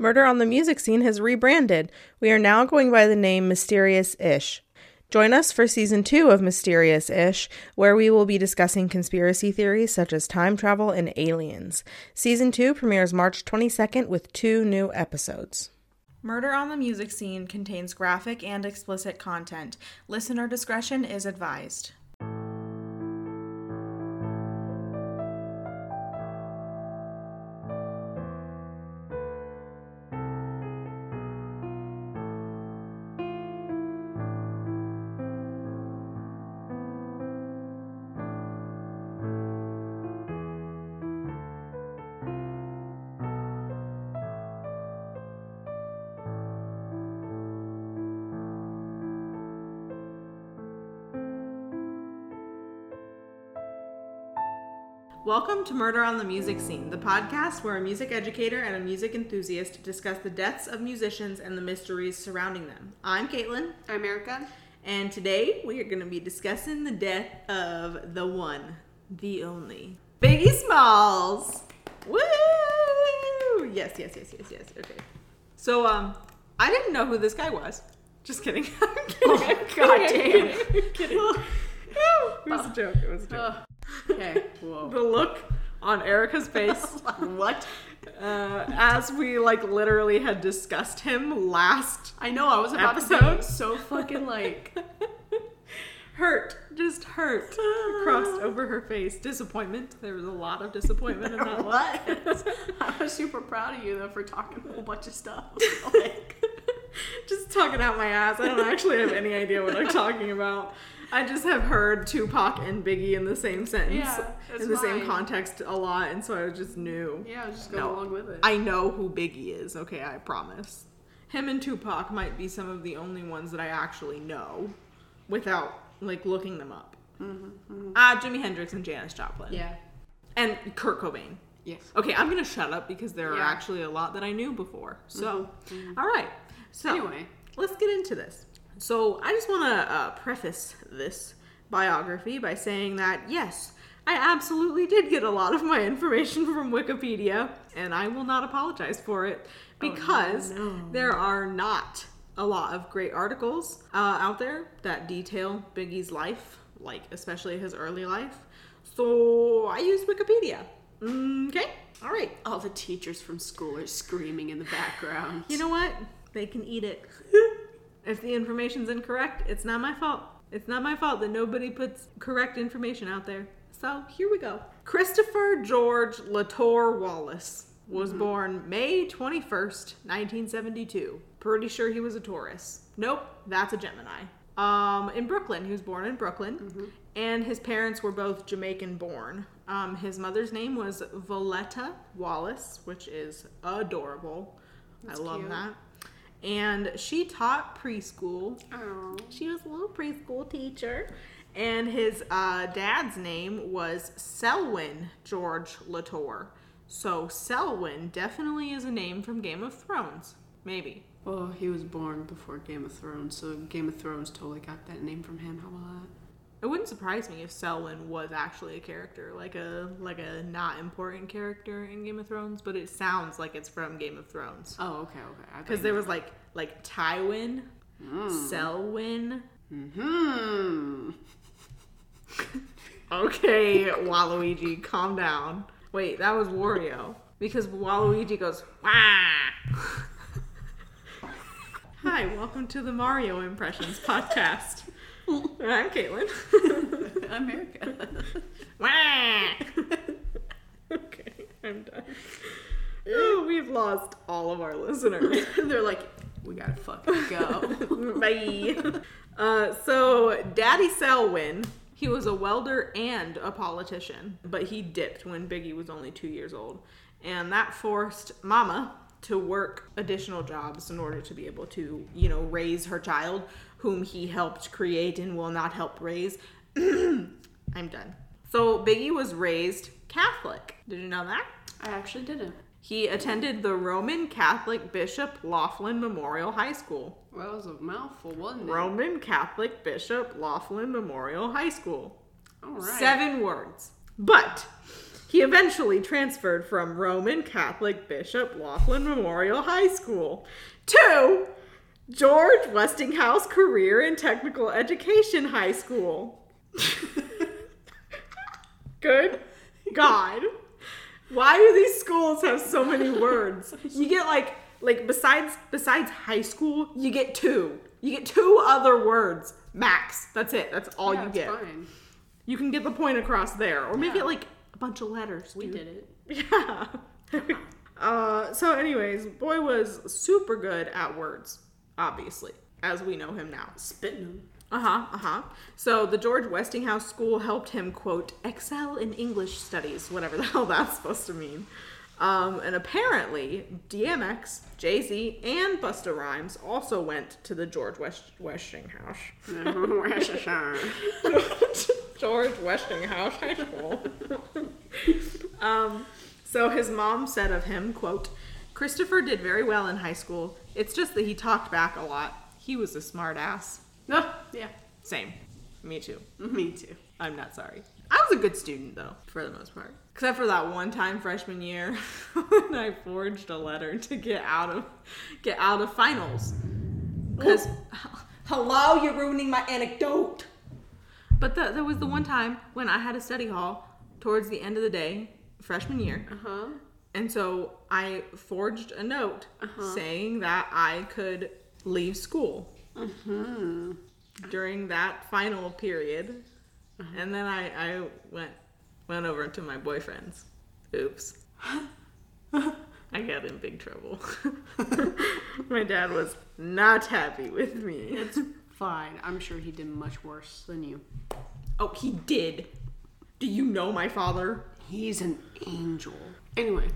Murder on the Music Scene has rebranded. We are now going by the name Mysterious Ish. Join us for season two of Mysterious Ish, where we will be discussing conspiracy theories such as time travel and aliens. Season two premieres March 22nd with two new episodes. Murder on the Music Scene contains graphic and explicit content. Listener discretion is advised. Welcome to Murder on the Music Scene, the podcast where a music educator and a music enthusiast discuss the deaths of musicians and the mysteries surrounding them. I'm Caitlin. I'm Erica. And today we are going to be discussing the death of the one, the only, Biggie Smalls. Woo! Yes, yes, yes, yes, yes. Okay. So, um, I didn't know who this guy was. Just kidding. I'm kidding. Oh, God damn. I'm kidding. it was a joke. It was a joke. Okay. Whoa. the look on Erica's face what? uh, as we like literally had discussed him last I know. I was about to Episode? say so fucking like. hurt just hurt crossed over her face disappointment there was a lot of disappointment in that what? I was super proud of you though for talking a whole bunch of stuff. Like, just talking out my ass i don't actually have any idea what i'm talking about i just have heard tupac and biggie in the same sentence Yeah, in the same context a lot and so i just knew yeah, I was just going No. along with it. I know who Biggie is, okay, I promise. Him and Tupac might be some of the only ones that I actually know without like looking them up. Ah, Jimi Hendrix and Janis Joplin. Mm-hmm, yeah. And Kurt Cobain. Yes. Okay, I'm gonna shut up because there are Yeah. Mm-hmm, actually a lot that I knew before. So, all right. So, Anyway. let's get into this. So, I just want to uh, preface this biography by saying that yes, I absolutely did get a lot of my information from Wikipedia, and I will not apologize for it because there are not a lot of great articles uh, out there that detail Biggie's life, like especially his early life. So, I used Wikipedia. Okay, all right. All the teachers from school are screaming in the background. You know what? They can eat it. if the information's incorrect, it's not my fault. It's not my fault that nobody puts correct information out there. So here we go. Christopher George Latore Wallace was born May 21st, 1972. Pretty sure he was a Taurus. Nope, that's a Gemini. Um, in Brooklyn, he was born in Brooklyn, and his parents were both Jamaican born. Um, his mother's name was Voletta Wallace, which is adorable. I love cute. that. And she taught preschool. Oh. She was a little preschool teacher. And his uh, dad's name was Selwyn George Latore. So Selwyn definitely is a name from Game of Thrones. Maybe. Well, he was born before Game of Thrones, so Game of Thrones totally got that name from him. How about that? It wouldn't surprise me if Selwyn was actually a character, like a like a not important character in Game of Thrones, but it sounds like it's from Game of Thrones. Oh, okay, okay. Because there was like like Tywin, Selwyn. Hmm. Okay, Waluigi, calm down. Wait, that was Wario. Because Waluigi goes, wah! Hi, welcome to the Mario Impressions podcast. I'm Caitlin. America. Okay, I'm done. Oh, we've lost all of our listeners. They're like, we gotta fucking go. Bye. Uh, so, Daddy Selwyn, he was a welder and a politician, but he dipped when Biggie was only two years old. And that forced Mama to work additional jobs in order to be able to, you know, raise her child, whom he helped create and will not help raise. I'm done. So, Biggie was raised Catholic. Did you know that? I actually didn't. He attended the Roman Catholic Bishop Loughlin Memorial High School. Well, that was a mouthful, wasn't it? Roman Catholic Bishop Loughlin Memorial High School. All right. Seven words. But He eventually transferred from Roman Catholic Bishop Loughlin Memorial High School to George Westinghouse Career and Technical Education High School. Good God. Why do these schools have so many words? You get like like besides besides high school, you get two. You get two other words. Max. That's it. That's all yeah, you get. fine. You can get the point across there. Or make Yeah. it like a bunch of letters. We dude. did it. Yeah. uh, so, anyways, boy was super good at words, obviously, as we know him now. Spitting. Uh huh, uh huh. So, the George Westinghouse School helped him, quote, excel in English studies, whatever the hell that's supposed to mean. Um, and apparently, DMX, Jay Z, and Busta Rhymes also went to the George West- Westinghouse. George Westinghouse High School. um, so his mom said of him, quote, Christopher did very well in high school. It's just that he talked back a lot. He was a smart ass. no, yeah, Same. Me too. me too. I'm not sorry. I was a good student though, for the most part. Except for that one time freshman year when I forged a letter to get out of get out of finals. Cause hello, you're ruining my anecdote. But the, there was the one time when I had a study hall towards the end of the day, freshman year, Uh huh. And so I forged a note uh-huh. saying that I could leave school mm-hmm. during that final period. Uh-huh. And then I, I went went over to my boyfriend's. Oops. I got in big trouble. my dad was not happy with me. It's fine. I'm sure he did much worse than you. Oh, he did. Do you know my father? He's an angel. Anyway,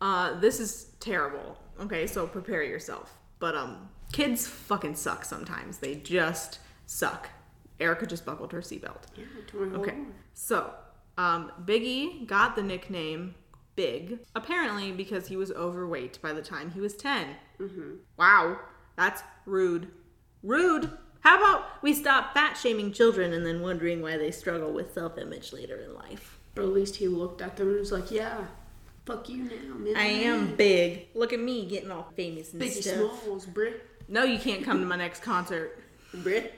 Uh, this is terrible. Okay, so prepare yourself. But um, kids fucking suck sometimes. They just suck. Erica just buckled her seatbelt. yeah, Okay, so um, Biggie got the nickname Big apparently because he was overweight by the time he was 10 Mm-hmm. Wow, that's rude. Rude. How about we stop fat shaming children and then wondering why they struggle with self image later in life? But at least he looked at them and was like, "Yeah, fuck you now, man. I am big. Look at me getting all famous and Biggie stuff. Smalls, Brit, No, you can't come to my next concert. Brit."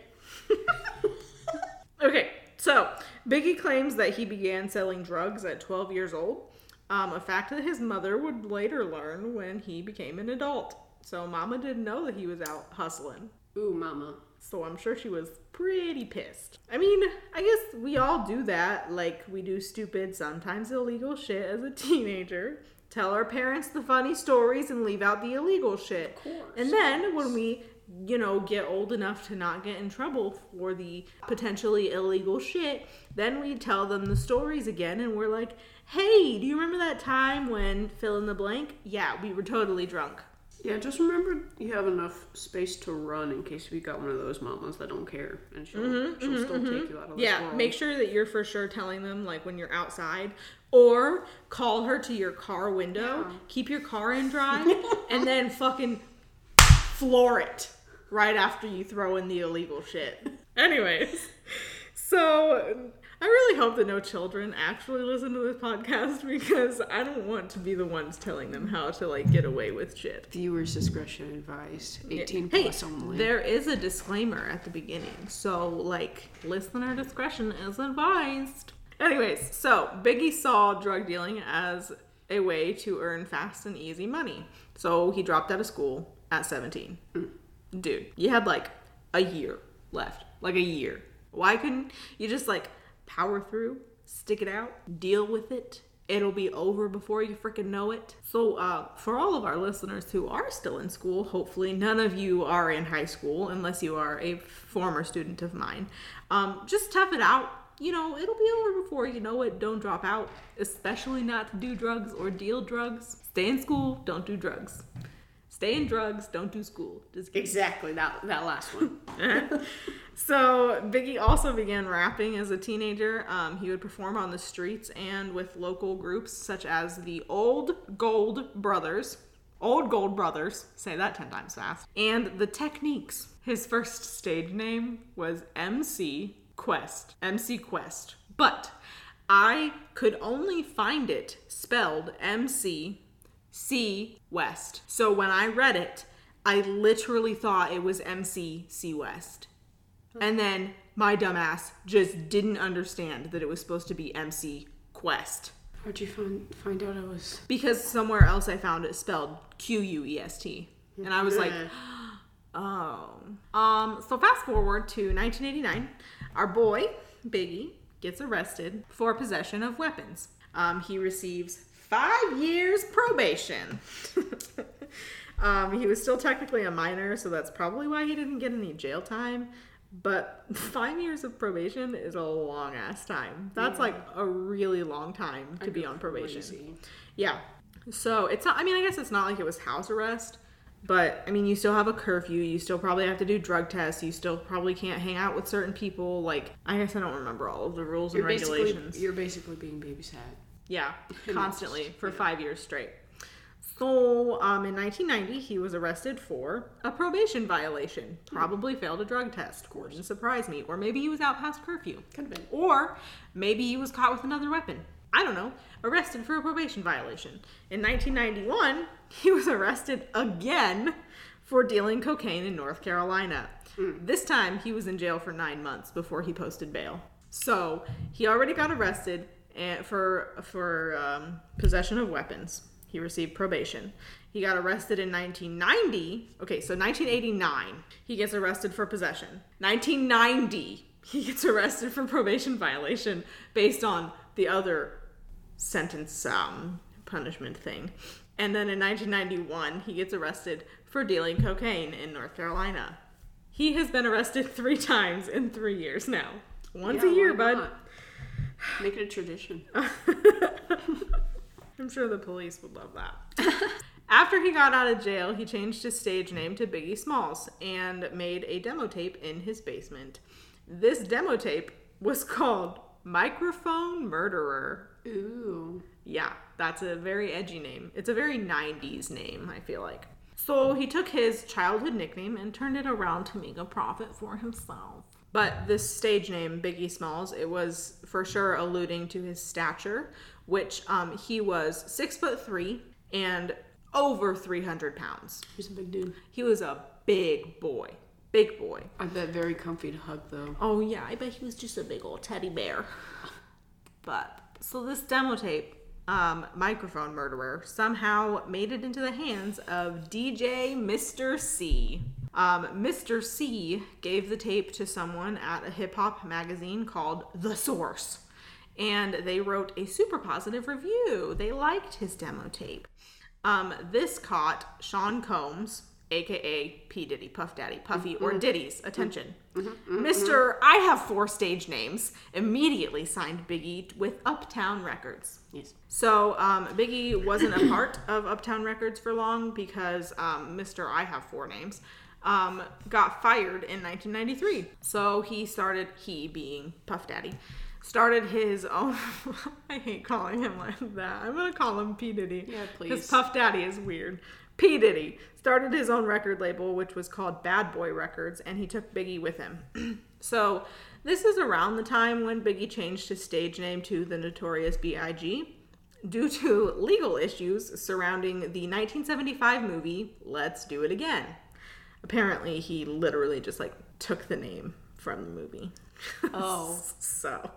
Okay, so Biggie claims that he began selling drugs at 12 years old, um, a fact that his mother would later learn when he became an adult. So Mama didn't know that he was out hustling. Ooh, mama. So I'm sure she was pretty pissed. I mean, I guess we all do that. Like, we do stupid, sometimes illegal shit as a teenager. Tell our parents the funny stories and leave out the illegal shit. Of course, And then when we, you know, get old enough to not get in trouble for the potentially illegal shit, then we tell them the stories again and we're like, hey, do you remember that time when fill in the blank? Yeah, we were totally drunk. Yeah, just remember you have enough space to run in case we got one of those mamas that don't care, and she'll mm-hmm, she'll mm-hmm, still mm-hmm. take you out of this Yeah, world. make sure that you're for sure telling them like when you're outside or call her to your car window, Yeah. keep your car in drive, and then fucking floor it right after you throw in the illegal shit. Anyways, so I really hope that no children actually listen to this podcast because I don't want to be the ones telling them how to like get away with shit. Viewers discretion advised. 18 Hey, plus only. there is a disclaimer at the beginning, so like listener discretion is advised. Anyways, so Biggie saw drug dealing as a way to earn fast and easy money, so he dropped out of school at 17. Mm. Dude, you had like a year left, like a year. Why couldn't you just like power through, stick it out, deal with it? It'll be over before you freaking know it. So, uh, for all of our listeners who are still in school, hopefully none of you are in high school unless you are a former student of mine. Um, just tough it out. You know, it'll be over before you know it. Don't drop out, especially not to do drugs or deal drugs. Stay in school, don't do drugs. Stay in drugs, don't do school. Just kidding. exactly that that last one. so Biggie also began rapping as a teenager. Um, he would perform on the streets and with local groups such as the Old Gold Brothers. Old Gold Brothers, say that 10 times fast. And the Techniques. His first stage name was MC Quest. MC Quest. But I could only find it spelled M C West. So when I read it, I literally thought it was M C West. And then my dumbass just didn't understand that it was supposed to be MC Quest. How'd you find find out I was? Because somewhere else I found it spelled Q U E S T. And I was like, Eh. oh. Um, so fast forward to 1989. Our boy, Biggie, gets arrested for possession of weapons. Um, he receives five years probation. um, he was still technically a minor, so that's probably why he didn't get any jail time. But five years of probation is a long ass time. That's like a really long time to be on probation. Crazy. Yeah. So it's not, I mean, I guess it's not like it was house arrest, but I mean, you still have a curfew. You still probably have to do drug tests. You still probably can't hang out with certain people. Like, I guess I don't remember all of the rules You're and regulations. you're basically being babysat. Yeah, constantly for yeah. five years straight. So, um, in 1990, he was arrested for a probation violation. Probably failed a drug test. Of course, surprise me. Or maybe he was out past curfew. Could have been. Or maybe he was caught with another weapon. I don't know. Arrested for a probation violation. In 1991, he was arrested again for dealing cocaine in North Carolina. This time, he was in jail for nine months before he posted bail. So he already got arrested and for for um, possession of weapons. He received probation. He got arrested in 1990. Okay, so 1989, he gets arrested for possession. 1990, he gets arrested for probation violation based on the other sentence um, punishment thing. And then in 1991, he gets arrested for dealing cocaine in North Carolina. He has been arrested three times in three years now. Once Yeah, a year, bud. not? Make it a tradition. I'm sure the police would love that. After he got out of jail, he changed his stage name to Biggie Smalls and made a demo tape in his basement. This demo tape was called Microphone Murderer. Ooh. Yeah, that's a very edgy name. It's a very 90s name, I feel like. So he took his childhood nickname and turned it around to make a profit for himself. But this stage name, Biggie Smalls, it was for sure alluding to his stature, which um, he was six foot three and over 300 pounds. He's a big dude. He was a big boy. Big boy. I bet very comfy to hug though. Oh yeah, I bet he was just a big old teddy bear. But so this demo tape, um, microphone murderer, somehow made it into the hands of DJ Mister Cee. Um, Mister Cee gave the tape to someone at a hip hop magazine called The Source, and they wrote a super positive review. They liked his demo tape. Um, this caught Sean Combs, aka P. Diddy, Puff Daddy, Puffy, or Diddy's attention. Mr. I have four stage names immediately signed Biggie with Uptown Records. Yes. So um, Biggie wasn't a part of Uptown Records for long because um, Mr. I have four names um, got fired in 1993. So he started, he being Puff Daddy, started his own. I hate calling him like that. I'm gonna call him P Diddy. Yeah, Because please. Puff Daddy is weird. P Diddy started his own record label, which was called Bad Boy Records, and he took Biggie with him. so this is around the time when Biggie changed his stage name to the Notorious B.I.G. due to legal issues surrounding the 1975 movie Let's Do It Again. Apparently, he literally just like took the name from the movie. Oh. so,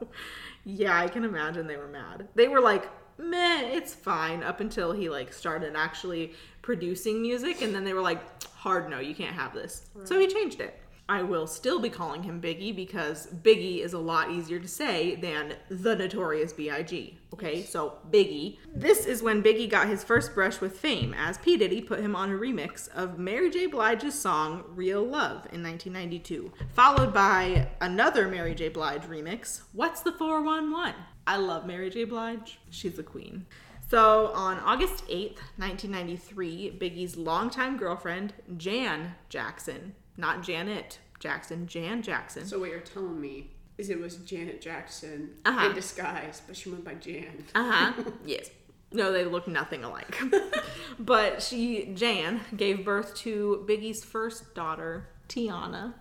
yeah, I can imagine they were mad. They were like, meh, it's fine up until he like started actually producing music, and then they were like, hard no, you can't have this. So he changed it. I will still be calling him Biggie because Biggie is a lot easier to say than the notorious B.I.G. Okay, so Biggie. This is when Biggie got his first brush with fame, as P. Diddy put him on a remix of Mary J. Blige's song Real Love in 1992, followed by another Mary J. Blige remix, What's the 411? I love Mary J. Blige. She's a queen. So on August 8th, 1993, Biggie's longtime girlfriend, Jan Jackson, not Janet Jackson, Jan Jackson. So what you're telling me is it was Janet Jackson Uh-huh. in disguise, but she went by Jan. Uh huh. yes. No, they look nothing alike. but she, Jan, gave birth to Biggie's first daughter, T'yanna.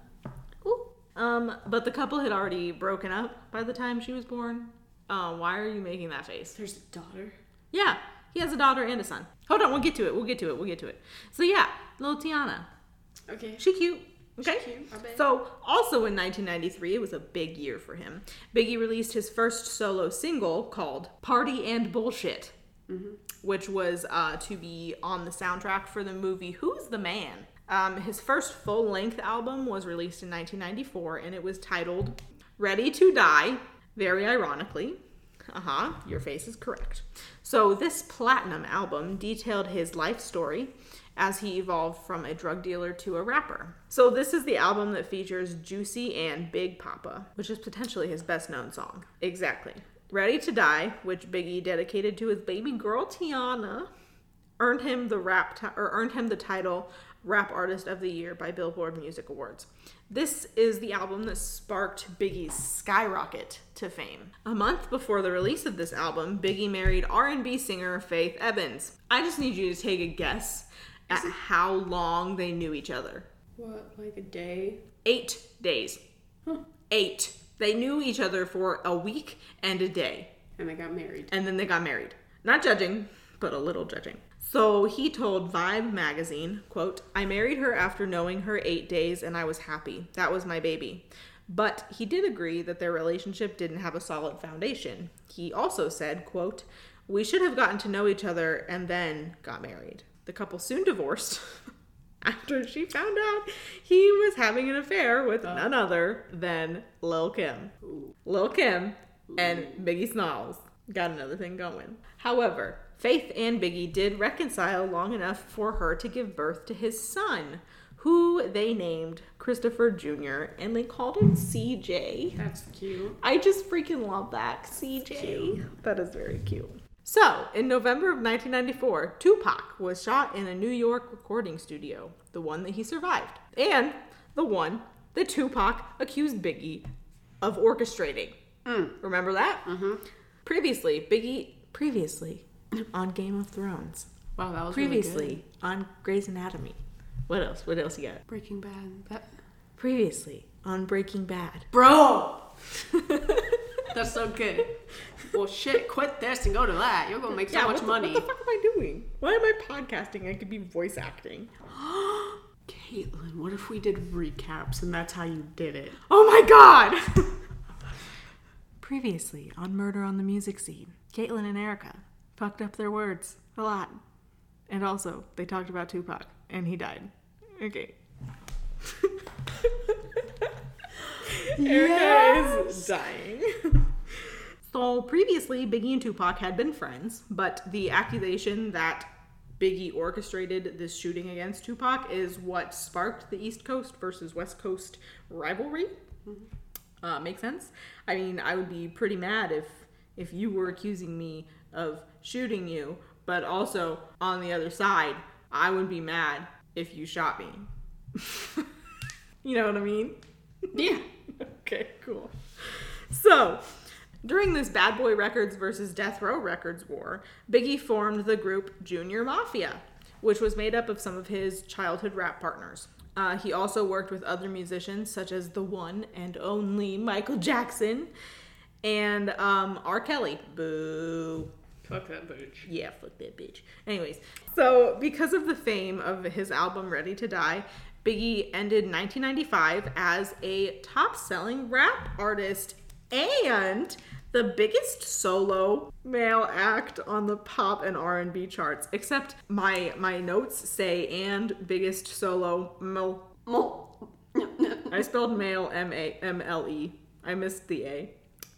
Ooh. Um, but the couple had already broken up by the time she was born. Uh, why are you making that face? There's a daughter. Yeah, he has a daughter and a son. Hold on, we'll get to it. We'll get to it. We'll get to it. So yeah, little T'yanna. Okay. She cute. Okay. She cute. So also in 1993, it was a big year for him. Biggie released his first solo single called "Party and Bullshit," which was uh, to be on the soundtrack for the movie "Who's the Man." Um, his first full-length album was released in 1994, and it was titled "Ready to Die." Very ironically, uh huh, your face is correct. So, this platinum album detailed his life story as he evolved from a drug dealer to a rapper. So, this is the album that features Juicy and Big Papa, which is potentially his best known song. Exactly. Ready to Die, which Biggie dedicated to his baby girl T'yanna, earned him the rap ti- or earned him the title Rap Artist of the Year by Billboard Music Awards. This is the album that sparked Biggie's skyrocket to fame. A month before the release of this album, Biggie married R&B singer Faith Evans. I just need you to take a guess at how long they knew each other. What, like a day? 8 days. Huh. 8. They knew each other for a week and a day And they got married. and then they got married. Not judging, but a little judging. So he told Vibe magazine, quote, I married her after knowing her 8 days and I was happy. That was my baby. But he did agree that their relationship didn't have a solid foundation. He also said, quote, We should have gotten to know each other and then got married. The couple soon divorced after she found out he was having an affair with uh. none other than Lil Kim. Lil Kim and Biggie Smalls got another thing going. However, Faith and Biggie did reconcile long enough for her to give birth to his son, who they named Christopher Jr., and they called him CJ. That's cute. I just freaking love that. CJ. That is very cute. So, in November of 1994, Tupac was shot in a New York recording studio, the one that he survived, and the one that Tupac accused Biggie of orchestrating. Remember that? Mm-hmm. Previously, Biggie, previously on Game of Thrones, Wow, that was really previously good. on Grey's Anatomy. What else? What else you got? Breaking Bad. That... Previously on Breaking Bad. Bro! That's so good. Well, shit, quit this and go to that. You're gonna make so much what the, money. What the fuck am I doing? Why am I podcasting? I could be voice acting. Caitlin, what if we did recaps and that's how you did it? Oh my god! Previously on Murder on the Music Scene, Caitlin and Erica fucked up their words a lot. And also, they talked about Tupac, and he died. Okay. Erica is dying. So previously, Biggie and Tupac had been friends, but the accusation that Biggie orchestrated this shooting against Tupac is what sparked the East Coast versus West Coast rivalry. Uh, makes sense. I mean, I would be pretty mad if if you were accusing me of shooting you, but also on the other side, I would be mad if you shot me. you know what I mean? Yeah. okay, cool. So, during this Bad Boy Records versus Death Row Records war, Biggie formed the group Junior Mafia, which was made up of some of his childhood rap partners. Uh, he also worked with other musicians such as the one and only Michael Jackson and um, R. Kelly. Boo. Fuck that bitch. Yeah, fuck that bitch. Anyways, so because of the fame of his album Ready to Die, Biggie ended 1995 as a top-selling rap artist and the biggest solo male act on the pop and R&B charts. Except my my notes say and biggest solo male. I spelled male M A M L E. I missed the A.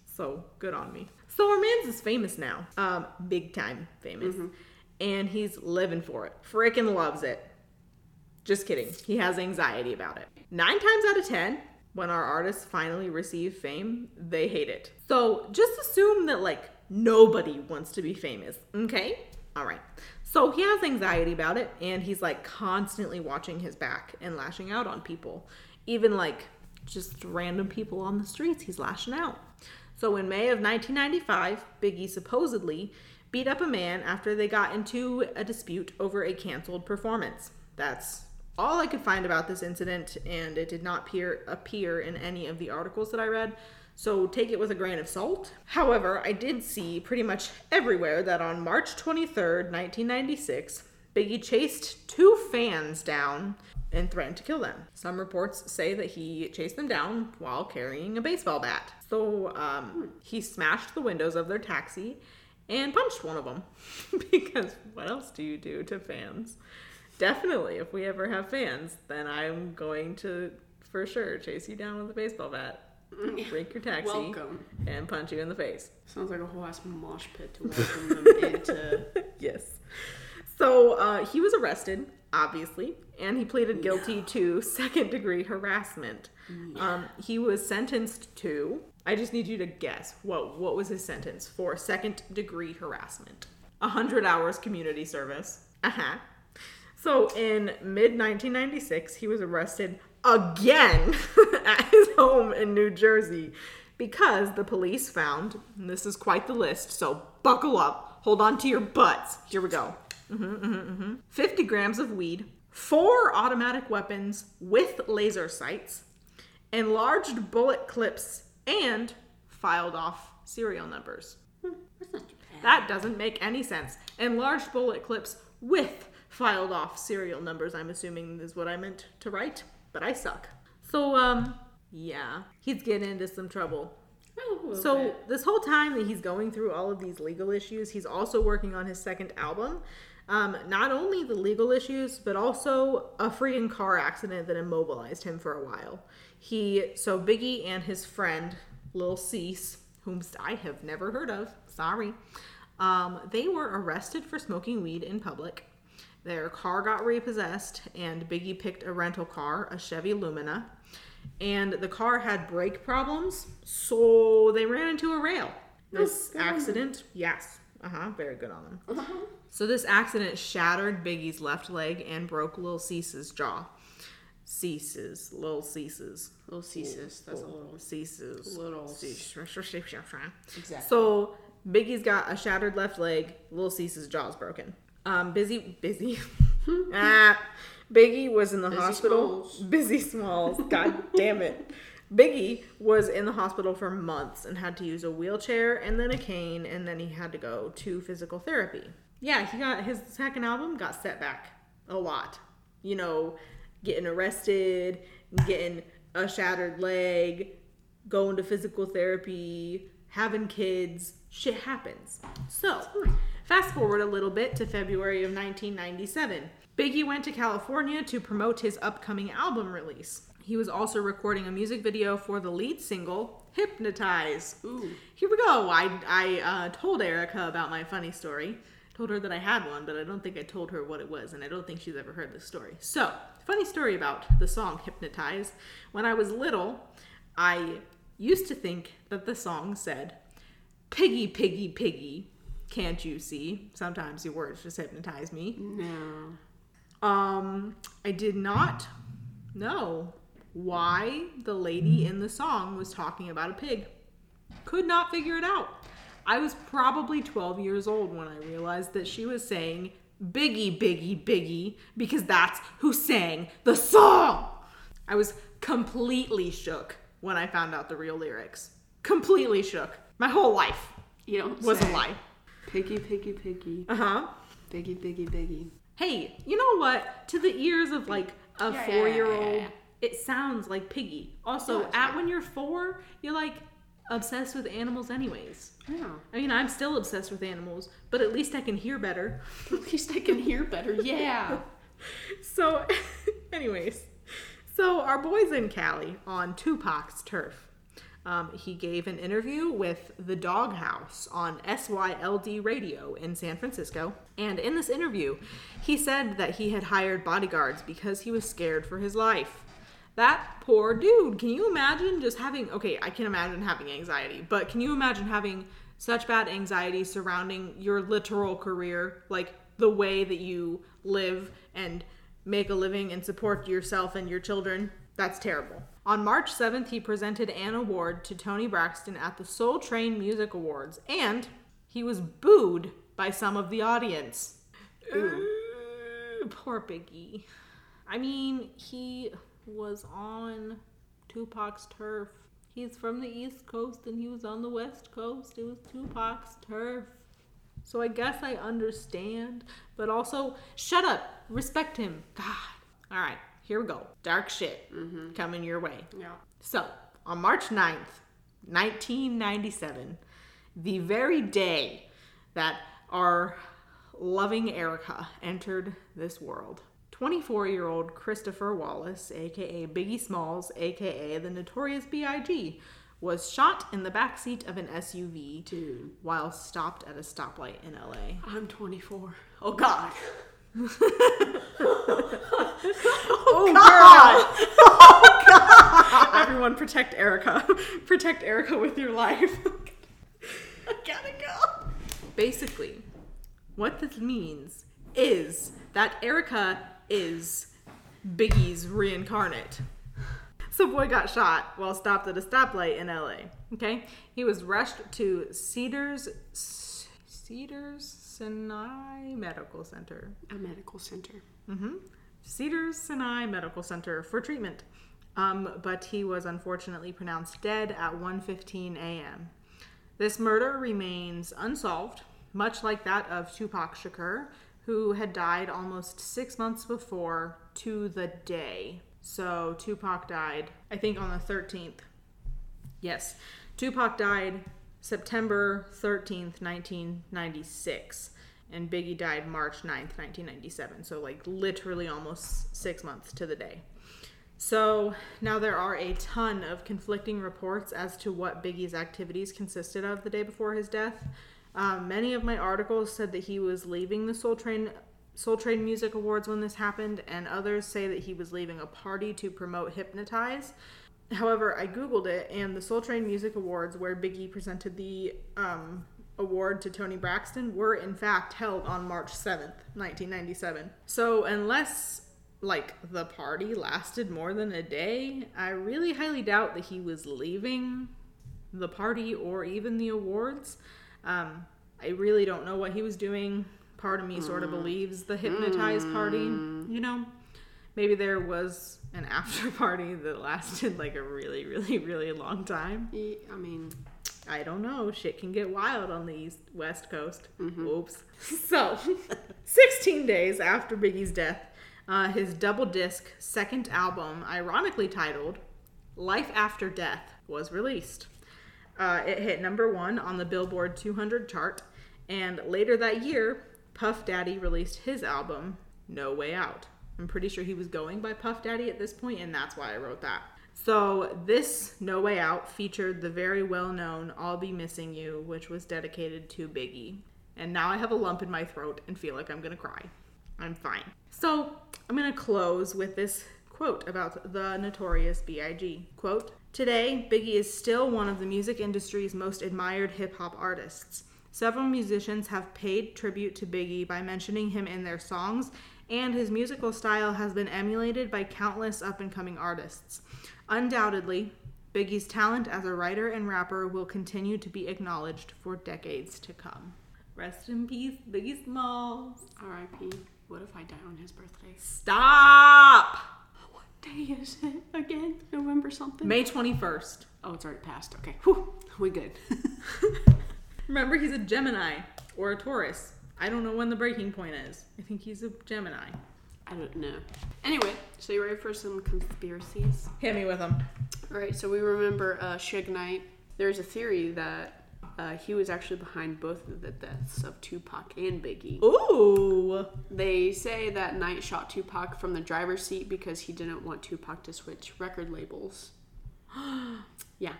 So good on me. So our man's is famous now. Um, big time famous. And he's living for it. Freaking loves it. Just kidding. He has anxiety about it. Nine times out of ten, when our artists finally receive fame, they hate it. So just assume that like nobody wants to be famous, okay? All right. So he has anxiety about it, and he's like constantly watching his back and lashing out on people. Even like just random people on the streets, he's lashing out. So in May of 1995, Biggie supposedly beat up a man after they got into a dispute over a canceled performance. That's all I could find about this incident, and it did not appear, appear in any of the articles that I read. So take it with a grain of salt. However, I did see pretty much everywhere that on March 23rd, 1996, Biggie chased two fans down and threatened to kill them. Some reports say that he chased them down while carrying a baseball bat. So um, he smashed the windows of their taxi and punched one of them. because what else do you do to fans? Definitely, if we ever have fans, then I'm going to for sure chase you down with a baseball bat, break your taxi, Welcome. and punch you in the face. Sounds like a whole ass mosh pit to welcome them into. yes. So uh, he was arrested, obviously, and he pleaded guilty to second degree harassment. Um, he was sentenced to. I just need you to guess what what was his sentence for second degree harassment? A hundred hours community service. Uh huh. So in mid 1996, he was arrested again at his home in New Jersey because the police found, and this is quite the list, so buckle up, hold on to your butts. Here we go. Mhm, mhm, mhm. 50 grams of weed, four automatic weapons with laser sights, enlarged bullet clips, and filed off serial numbers. That's not too bad. That doesn't make any sense. Enlarged bullet clips with filed off serial numbers, I'm assuming is what I meant to write, but I suck. So, um, yeah, he's getting into some trouble. Oh, So, bit. this whole time that he's going through all of these legal issues, he's also working on his second album. Um, not only the legal issues, but also a freaking car accident that immobilized him for a while. He, so Biggie and his friend, Lil Cease, whom I have never heard of, sorry, um, they were arrested for smoking weed in public. Their car got repossessed, and Biggie picked a rental car, a Chevy Lumina, and the car had brake problems, so they ran into a rail. This them. accident, yes, uh huh, very good on them. Uh-huh. So this accident shattered Biggie's left leg and broke Lil Cease's jaw. Ceases, Lil Ceases, Little Ceases. That's a little. Ceases, Little- Cease. Exactly. So Biggie's got a shattered left leg. Lil Cease's jaw's broken. Um, busy, busy. ah, Biggie was in the Busy hospital. Smalls. Busy Smalls. God damn it. Biggie was in the hospital for months and had to use a wheelchair and then a cane, and then he had to go to physical therapy. Yeah, he got his second album got set back a lot. You know, getting arrested, getting a shattered leg, going to physical therapy, having kids. Shit happens. So, fast forward a little bit to February of 1997. Biggie went to California to promote his upcoming album release. He was also recording a music video for the lead single, Hypnotize. Ooh. Here we go. I, I uh, told Erica about my funny story. Told her that I had one, but I don't think I told her what it was, and I don't think she's ever heard this story. So, funny story about the song Hypnotize. When I was little, I used to think that the song said, Piggy, piggy, piggy, can't you see? Sometimes your words just hypnotize me. No. Um, I did not know why the lady in the song was talking about a pig. Could not figure it out. I was probably 12 years old when I realized that she was saying Biggie, Biggie, Biggie because that's who sang the song. I was completely shook when I found out the real lyrics. Completely shook. My whole life You don't was a lie. Piggy, piggy, piggy. Uh huh. Biggy, biggy, biggy. Hey, you know what? To the ears of like a Yeah, yeah, four year yeah, old, yeah. It sounds like piggy. Also, at fine. when you're four, you're like obsessed with animals, anyways. Yeah. I mean, I'm still obsessed with animals, but at least I can hear better. At least I can hear better. Yeah. So, anyways, so our boy's in Cali on Tupac's turf. Um, he gave an interview with the Doghouse on KYLD radio in San Francisco. And in this interview, he said that he had hired bodyguards because he was scared for his life. That poor dude. Can you imagine just having, okay, I can imagine having anxiety, but can you imagine having such bad anxiety surrounding your literal career, like the way that you live and make a living and support yourself and your children? That's terrible. On March 7th, he presented an award to Toni Braxton at the Soul Train Music Awards, and he was booed by some of the audience. Ooh, poor Biggie. I mean, he was on Tupac's turf. He's from the East Coast and he was on the West Coast. It was Tupac's turf. So I guess I understand. But also, shut up. Respect him. God. All right, here we go. Dark shit mm-hmm. coming your way. Yeah. So, on March 9th, 1997, the very day that our loving Erica entered this world, 24 year old Christopher Wallace, aka Biggie Smalls, aka the Notorious B.I.G., was shot in the backseat of an SUV Dude. while stopped at a stoplight in LA. I'm 24. Oh God. Oh, oh God! Oh, God. Everyone protect Erica. protect Erica with your life. I gotta go. Basically, what this means is that Erica is Biggie's reincarnate. So boy got shot while stopped at a stoplight in LA. Okay? He was rushed to Cedars Cedars Sinai Medical Center. A medical center. hmm Cedars Sinai Medical Center for treatment. Um, but he was unfortunately pronounced dead at 1:15 a.m. This murder remains unsolved, much like that of Tupac Shakur, who had died almost six months before to the day. So Tupac died, I think, on the 13th. Yes, Tupac died September 13th, 1996, and Biggie died March 9th, 1997. So, like, literally almost six months to the day. So, now there are a ton of conflicting reports as to what Biggie's activities consisted of the day before his death. Um, many of my articles said that he was leaving the Soul Train Soul Train Music Awards when this happened, and others say that he was leaving a party to promote Hypnotize. However, I googled it, and the Soul Train Music Awards, where Biggie presented the um, award to Toni Braxton, were in fact held on March 7th, 1997. So, unless like the party lasted more than a day, I really highly doubt that he was leaving the party or even the awards. Um, I really don't know what he was doing. Part of me sort of believes the hypnotized party, you know. Maybe there was an after party that lasted like a really, really, really long time. I mean, I don't know. Shit can get wild on the east west coast. Oops. So, 16 days after Biggie's death, uh, his double disc second album, ironically titled "Life After Death," was released. Uh, it hit number one on the Billboard 200 chart, and later that year, Puff Daddy released his album "No Way Out." I'm pretty sure he was going by Puff Daddy at this point, and that's why I wrote that. So, this No Way Out featured the very well known I'll Be Missing You, which was dedicated to Biggie. And now I have a lump in my throat and feel like I'm gonna cry. I'm fine. So, I'm gonna close with this quote about the notorious B.I.G. Quote Today, Biggie is still one of the music industry's most admired hip hop artists. Several musicians have paid tribute to Biggie by mentioning him in their songs, and his musical style has been emulated by countless up and coming artists. Undoubtedly, Biggie's talent as a writer and rapper will continue to be acknowledged for decades to come. Rest in peace, Biggie Smalls. R.I.P. What if I die on his birthday? Stop! Day is it again? November something? May 21st. Oh, it's already passed. Okay. Whew. We good. Remember, he's a Gemini or a Taurus. I don't know when the breaking point is. I think he's a Gemini. I don't know. Anyway, so you ready for some conspiracies? Hit me with them. All right, so we remember uh, Suge Knight. There's a theory that uh, he was actually behind both of the deaths of Tupac and Biggie. Ooh. They say that Knight shot Tupac from the driver's seat because he didn't want Tupac to switch record labels. yeah.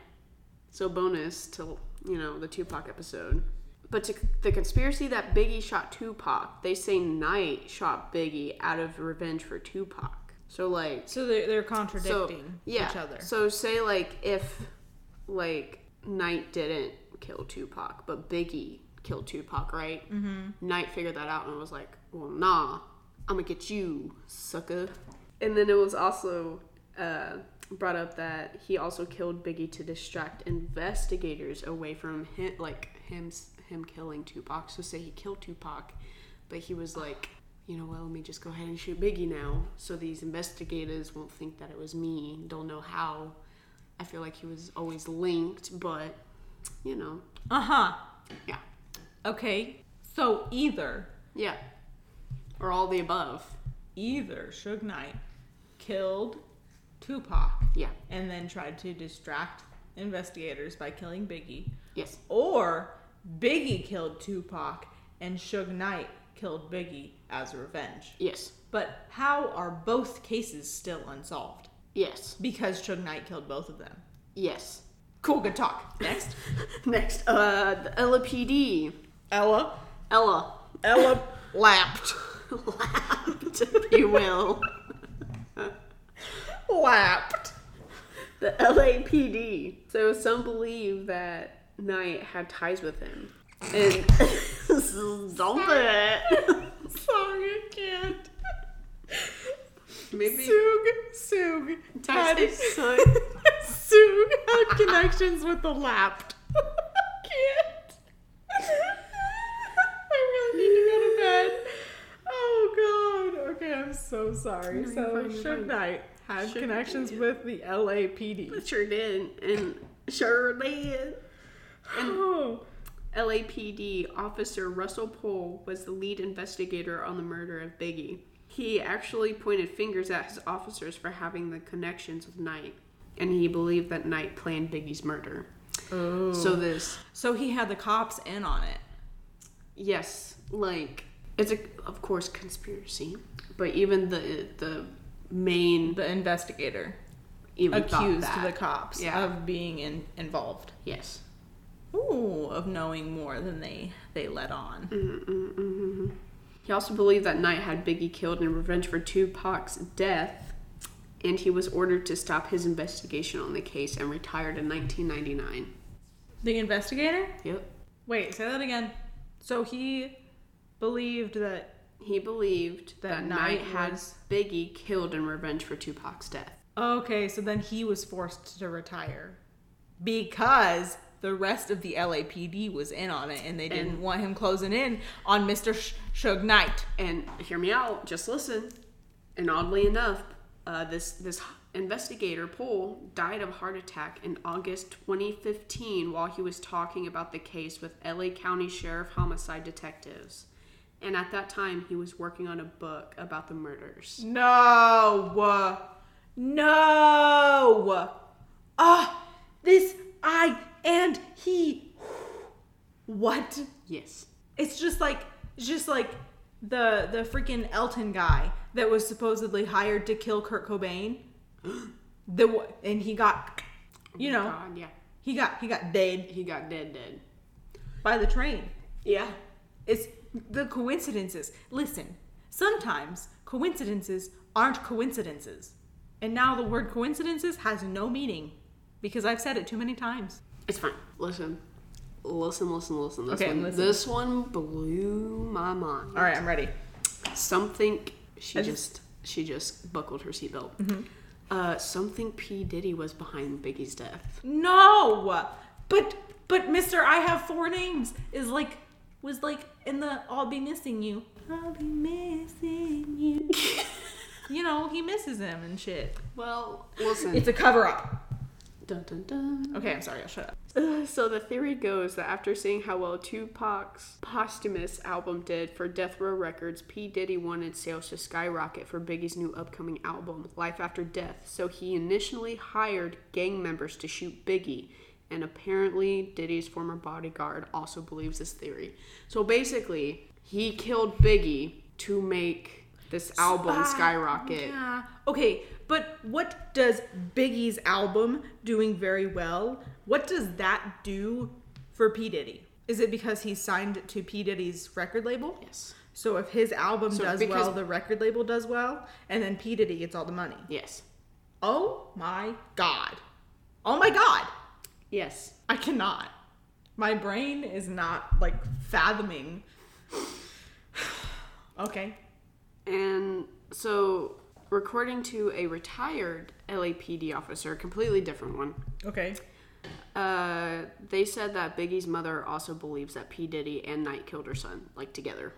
So bonus to you know the Tupac episode. But to the conspiracy that Biggie shot Tupac, they say Knight shot Biggie out of revenge for Tupac. So like So they're, they're so contradicting yeah. each other. So say like if like Knight didn't kill Tupac, but Biggie killed Tupac, right? Mm-hmm. Knight figured that out and was like, "Well, nah, I'm gonna get you, sucker." And then it was also uh, brought up that he also killed Biggie to distract investigators away from him, like him him killing Tupac. So say he killed Tupac, but he was like. You know, well, let me just go ahead and shoot Biggie now, so these investigators won't think that it was me. Don't know how I feel like he was always linked, but you know, Uh huh. yeah, Okay. So either yeah, or all the above. either Suge Knight killed Tupac Yeah. and then tried to distract investigators by killing Biggie, Yes. or Biggie killed Tupac and Suge Knight killed Biggie as revenge. Yes. But how are both cases still unsolved? Yes. Because Suge Knight killed both of them. Yes. Cool, good talk. Next. Next, uh, the LAPD. Ella. Ella. Ella lapped. Lapped, if you will. Lapped. The LAPD. So some believe that Knight had ties with him. And don't do it. Sorry, I can't. Maybe Suge, Suge, had, Did I say son? Suge had connections with the lapped. can't. I really need to go to bed. Oh God. Okay, I'm so sorry. No, so Suge. Knight had Suge connections Knight. with the LAPD. sure did. And sure did. And Oh. LAPD officer Russell Poole was the lead investigator on the murder of Biggie. He actually pointed fingers at his officers for having the connections with Knight, and he believed that Knight planned Biggie's murder. Oh. So this, So he had the cops in on it. yes, like it's a of course conspiracy, but even the the main The investigator even accused the cops Yeah. of being in, involved. yes. Ooh, of knowing more than they they let on. Mm-hmm. He also believed that Knight had Biggie killed in revenge for Tupac's death, and he was ordered to stop his investigation on the case and retired in 1999. The investigator? Yep. Wait, say that again. So he believed that He believed that, That Knight Knight had was- Biggie killed in revenge for Tupac's death. okay, so then he was forced to retire because the rest of the LAPD was in on it and they didn't And- want him closing in on Mr. Sh- Suge Knight. And hear me out, just listen. And oddly enough, uh, this this investigator Poole died of a heart attack in August 2015 while he was talking about the case with LA County Sheriff homicide detectives. And at that time, he was working on a book about the murders. No. No. Ah, this I and he. What? Yes. It's just like it's just like the the freaking Elton guy that was supposedly hired to kill Kurt Cobain. The and he got, oh you know, God, yeah. he got he got dead He got dead, dead. by the train. Yeah. It's the coincidences. Listen, sometimes coincidences aren't coincidences, and now the word coincidences has no meaning because I've said it too many times. It's fine. Listen. Listen, listen, listen. This Okay, one, listening. this one blew my mind. All right, I'm ready. Something she I just, just- she just buckled her seatbelt. Uh, some think P Diddy was behind Biggie's death. No, but but Mister, I have four names is like was like in the I'll be missing you. I'll be missing you. you know he misses him and shit. Well, listen. It's a cover up. Dun, dun, dun. Okay, I'm sorry. I'll shut up. Uh, so the theory goes that after seeing how well Tupac's posthumous album did for Death Row Records, P Diddy wanted sales to skyrocket for Biggie's new upcoming album, Life After Death. So he initially hired gang members to shoot Biggie. And apparently, Diddy's former bodyguard also believes this theory. So basically, he killed Biggie to make this album skyrocket. Yeah. Okay, but what does Biggie's album doing very well? What does that do for P Diddy? Is it because he's signed to P Diddy's record label? Yes. So if his album So does because- well, the record label does well, and then P Diddy gets all the money. Yes. Oh my god. Oh my god. Yes. I cannot. My brain is not like fathoming. okay. And so, according to a retired LAPD officer, completely different one, Okay. uh, they said that Biggie's mother also believes that P. Diddy and Knight killed her son, like together.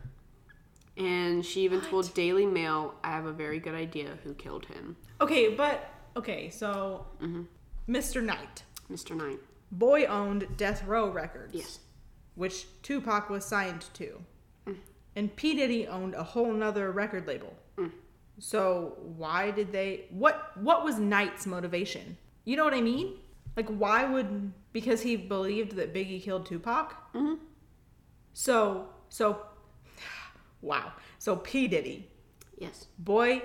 And she even told Daily Mail, I have a very good idea who killed him. Okay, but okay, so mm-hmm. Mr. Knight. Mr. Knight. Boy owned Death Row Records. Yes. Which Tupac was signed to. Mm. And P. Diddy owned a whole nother record label. Mm. So why did they what what was Knight's motivation? You know what I mean? Like why would because he believed that Biggie killed Tupac? Mm-hmm. So so wow. So P. Diddy, Yes. boy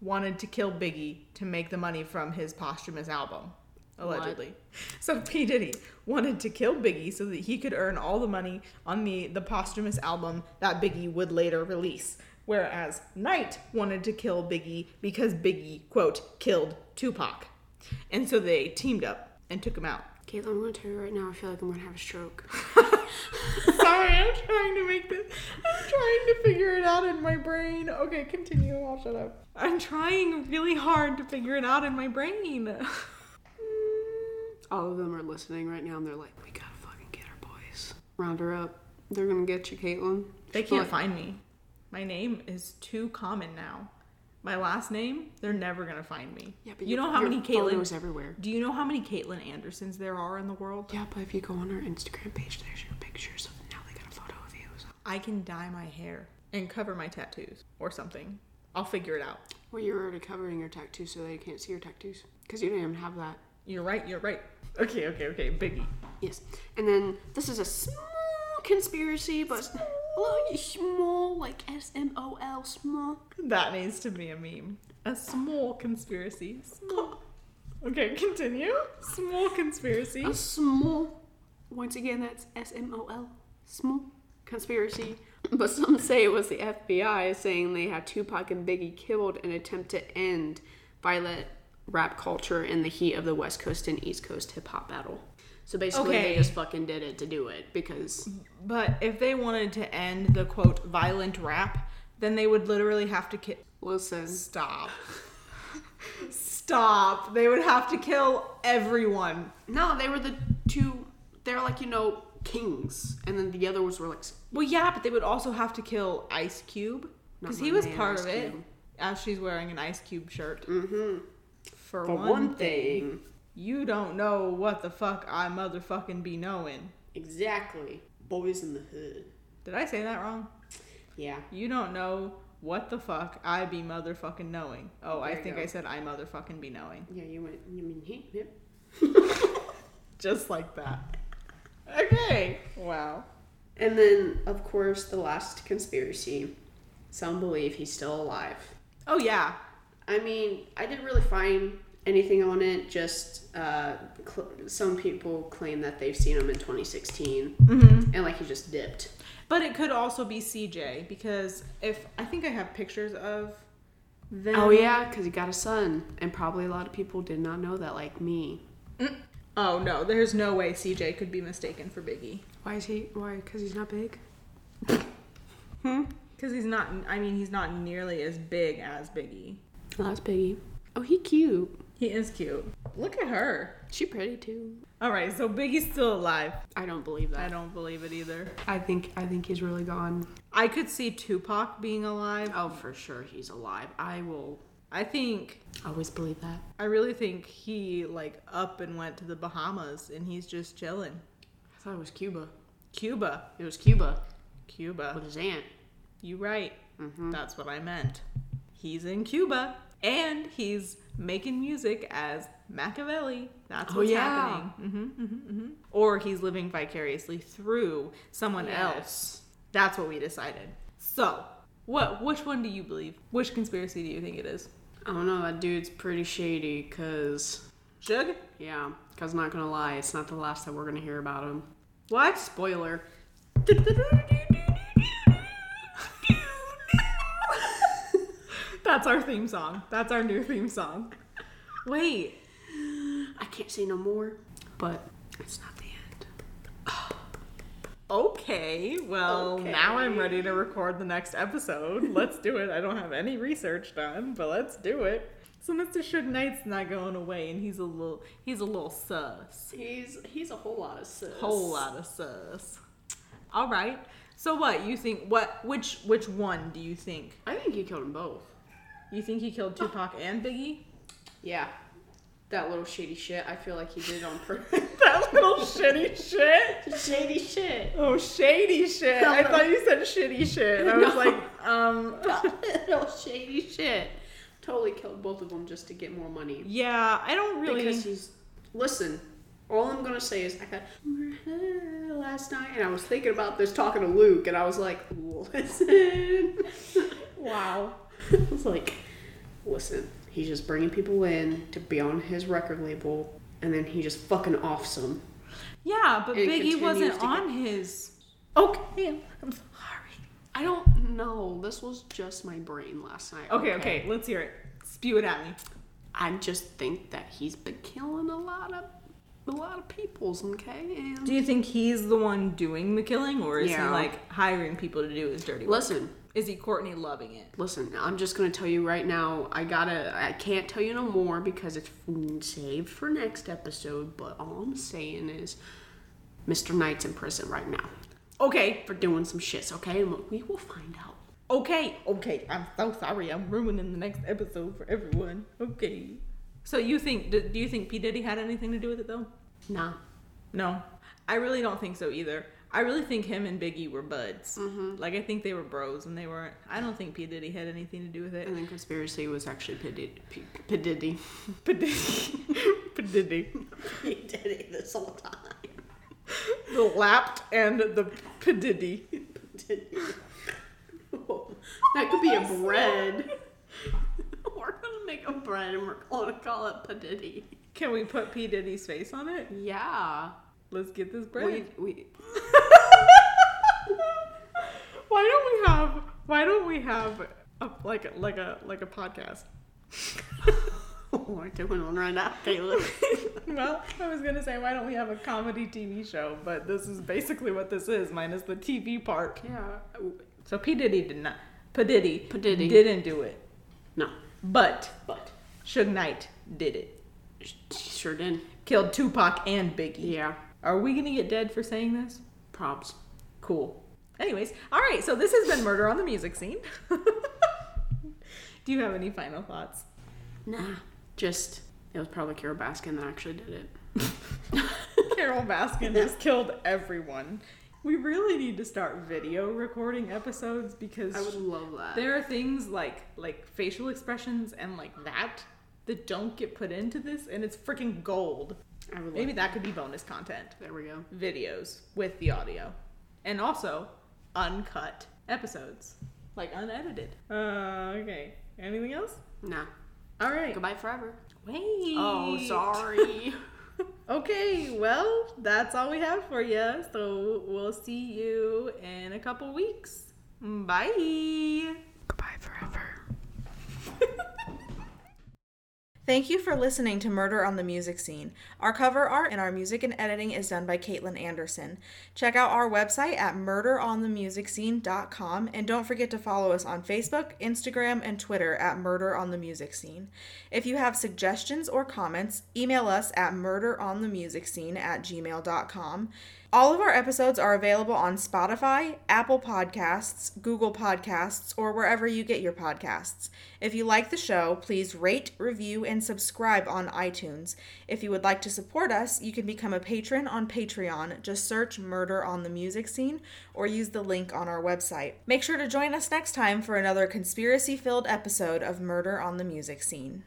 wanted to kill Biggie to make the money from his posthumous album. Allegedly. So P. Diddy wanted to kill Biggie so that he could earn all the money on the, the posthumous album that Biggie would later release. Whereas Knight wanted to kill Biggie because Biggie, quote, killed Tupac. And so they teamed up and took him out. Caitlin, I'm gonna tell you right now, I feel like I'm gonna have a stroke. Sorry, I'm trying to make this. I'm trying to figure it out in my brain. Okay, continue. I'll shut up. I'm trying really hard to figure it out in my brain. All of them are listening right now and they're like, we gotta fucking get her boys. Round her up. They're gonna get you, Caitlin. They can't But- find me. My name is too common now. My last name, they're never gonna find me. Yeah, but you your- know how many Caitlin? everywhere. Do you know how many Caitlin Andersons there are in the world? Yeah, but if you go on her Instagram page, there's your pictures of now they got a photo of you. So. I can dye my hair and cover my tattoos or something. I'll figure it out. Well, you're already covering your tattoos so they can't see your tattoos. Because you don't even have that. You're right. You're right. Okay. Okay. Okay. Biggie. Yes. And then this is a small conspiracy, but like small, like S M O L, small. That needs to be a meme. A small conspiracy. Small. Okay, continue. Small conspiracy. A small. Once again, that's S M O L, small conspiracy. But some say it was the FBI saying they had Tupac and Biggie killed in an attempt to end violent rap culture in the heat of the West Coast and East Coast hip hop battle. So basically, Okay. they just fucking did it to do it because But if they wanted to end the quote violent rap, then they would literally have to kill. listen, Stop. Stop. They would have to kill everyone. no, they were the two. They're like you know kings, and then the others were like Well, yeah, but they would also have to kill Ice Cube because he was part Ice of it. Cube. As she's wearing an Ice Cube shirt. mm-hmm. For, For one, one thing, thing, you don't know what the fuck I motherfucking be knowing. exactly. Boys in the hood. Did I say that wrong? Yeah. You don't know what the fuck I be motherfucking knowing. Oh, I There you think go. I said I motherfucking be knowing. Yeah, you went. You mean him? him. Just like that. Okay. Wow. And then, of course, the last conspiracy. Some believe he's still alive. Oh yeah. I mean, I didn't really find anything on it. Just uh, cl- some people claim that they've seen him in 2016, Mm-hmm. and like he just dipped. But it could also be CJ because if I think I have pictures of them. Oh yeah, because he got a son, and probably a lot of people did not know that, like me. Oh no, there's no way CJ could be mistaken for Biggie. Why is he? Why? Because he's not big. Hmm. Because he's not. I mean, he's not nearly as big as Biggie. Oh, that's Biggie. Oh, he cute. He is cute. Look at her. She pretty too. All right, so Biggie's still alive. I don't believe that. I don't believe it either. I think I think he's really gone. I could see Tupac being alive. Oh, for sure he's alive. I will I think I always believe that. I really think he like up and went to the Bahamas and he's just chilling. I thought it was Cuba. Cuba. It was Cuba Cuba. with his aunt. You right. Mm-hmm. That's what I meant. He's in Cuba and he's making music as Makaveli. That's Oh, what's yeah. happening. hmm hmm hmm Or he's living vicariously through someone Yes. else. That's what we decided. So, what? Which one do you believe? Which conspiracy do you think it is? I don't know. That dude's pretty shady. Cause Suge? yeah. Cause not gonna lie, it's not the last that we're gonna hear about him. What? Spoiler. That's our theme song. That's our new theme song. Wait. I can't say no more. But it's not the end. Okay, well, now I'm ready to record the next episode. Let's do it. I don't have any research done, but let's do it. So Mr. Suge Knight's not going away, and he's a little he's a little sus. He's he's a whole lot of sis. Whole lot of sus. All right. So what you think? What which which one do you think? I think he killed them both. You think he killed Tupac and Biggie? Yeah. That little shady shit. I feel like he did it on purpose. that little shitty shit. shady shit. Oh, shady shit. I thought you said shitty shit. And I was No. like, um. little shady shit. Totally killed both of them just to get more money. Yeah, I don't really. Because he's. Listen, all I'm gonna say is I got last night and I was thinking about this talking to Luke and I was like, listen. wow. I was like, listen, he's just bringing people in to be on his record label and then he just fucking offs them. Yeah, but It Biggie wasn't to get- on his. Okay. I'm sorry. I don't know. This was just my brain last night. Okay, okay, let's hear it. Spew it at me. I just think that he's been killing a lot of a lot of peoples, okay? And Do you think he's the one doing the killing, or is he like hiring people to do his dirty work? listen, Is he Courtney loving it? listen, I'm just gonna tell you right now, I gotta I can't tell you no more because it's saved for next episode, but all I'm saying is Mr. Knight's in prison right now Okay, for doing some shits, okay? And we will find out. okay, okay. I'm so sorry. I'm ruining the next episode for everyone. Okay. So you think? Do do you think P Diddy had anything to do with it though? Nah. No, I really don't think so either. I really think him and Biggie were buds. Mm-hmm. Like I think they were bros, and they weren't. I don't think P Diddy had anything to do with it. And then conspiracy was actually P. Diddy. P. P. Diddy. P Diddy, P Diddy, P. Diddy this whole time. the lapped and the P Diddy. that could be a bread. we're gonna make a bread and we're gonna call it padiddy. Can we put P Diddy's face on it? Yeah. Let's get this bread. We, we, why don't we have? Why don't we have a, like a, like a like a podcast? we're doing one right now, Caleb. well, I was gonna say why don't we have a comedy TV show, but this is basically what this is, minus the TV part. yeah. So P Diddy did not. P Diddy. P. Diddy. didn't do it, No. but But Suge Knight did it. she sure did. Killed Tupac and Biggie. Yeah. Are we gonna get dead for saying this? Props. Cool. Anyways, all right. So this has been Murder on the Music Scene. do you have any final thoughts? Nah. Just it was probably Carole Baskin that actually did it. Carole Baskin has killed everyone. We really need to start video recording episodes because I would love that. there are things like like facial expressions and like that that don't get put into this and it's freaking gold. I would Maybe that could be bonus content. There we go. Videos with the audio. And also uncut episodes. Like unedited. Uh okay. Anything else? Nah. All right. Goodbye forever. Wait. Oh, sorry. Okay, well, that's all we have for you. So we'll see you in a couple weeks. Bye. Goodbye forever. Thank you for listening to Murder on the Music Scene. Our cover art and our music and editing is done by Caitlin Anderson. Check out our website at murderonthemusicscene.com and don't forget to follow us on Facebook, Instagram, and Twitter at Murder on the Music Scene. If you have suggestions or comments, email us at murderonthemusicscene at gmail.com. All of our episodes are available on Spotify, Apple Podcasts, Google Podcasts, or wherever you get your podcasts. If you like the show, please rate, review, and subscribe on iTunes. If you would like to support us, you can become a patron on Patreon. Just search Murder on the Music Scene or use the link on our website. Make sure to join us next time for another conspiracy filled episode of Murder on the Music Scene.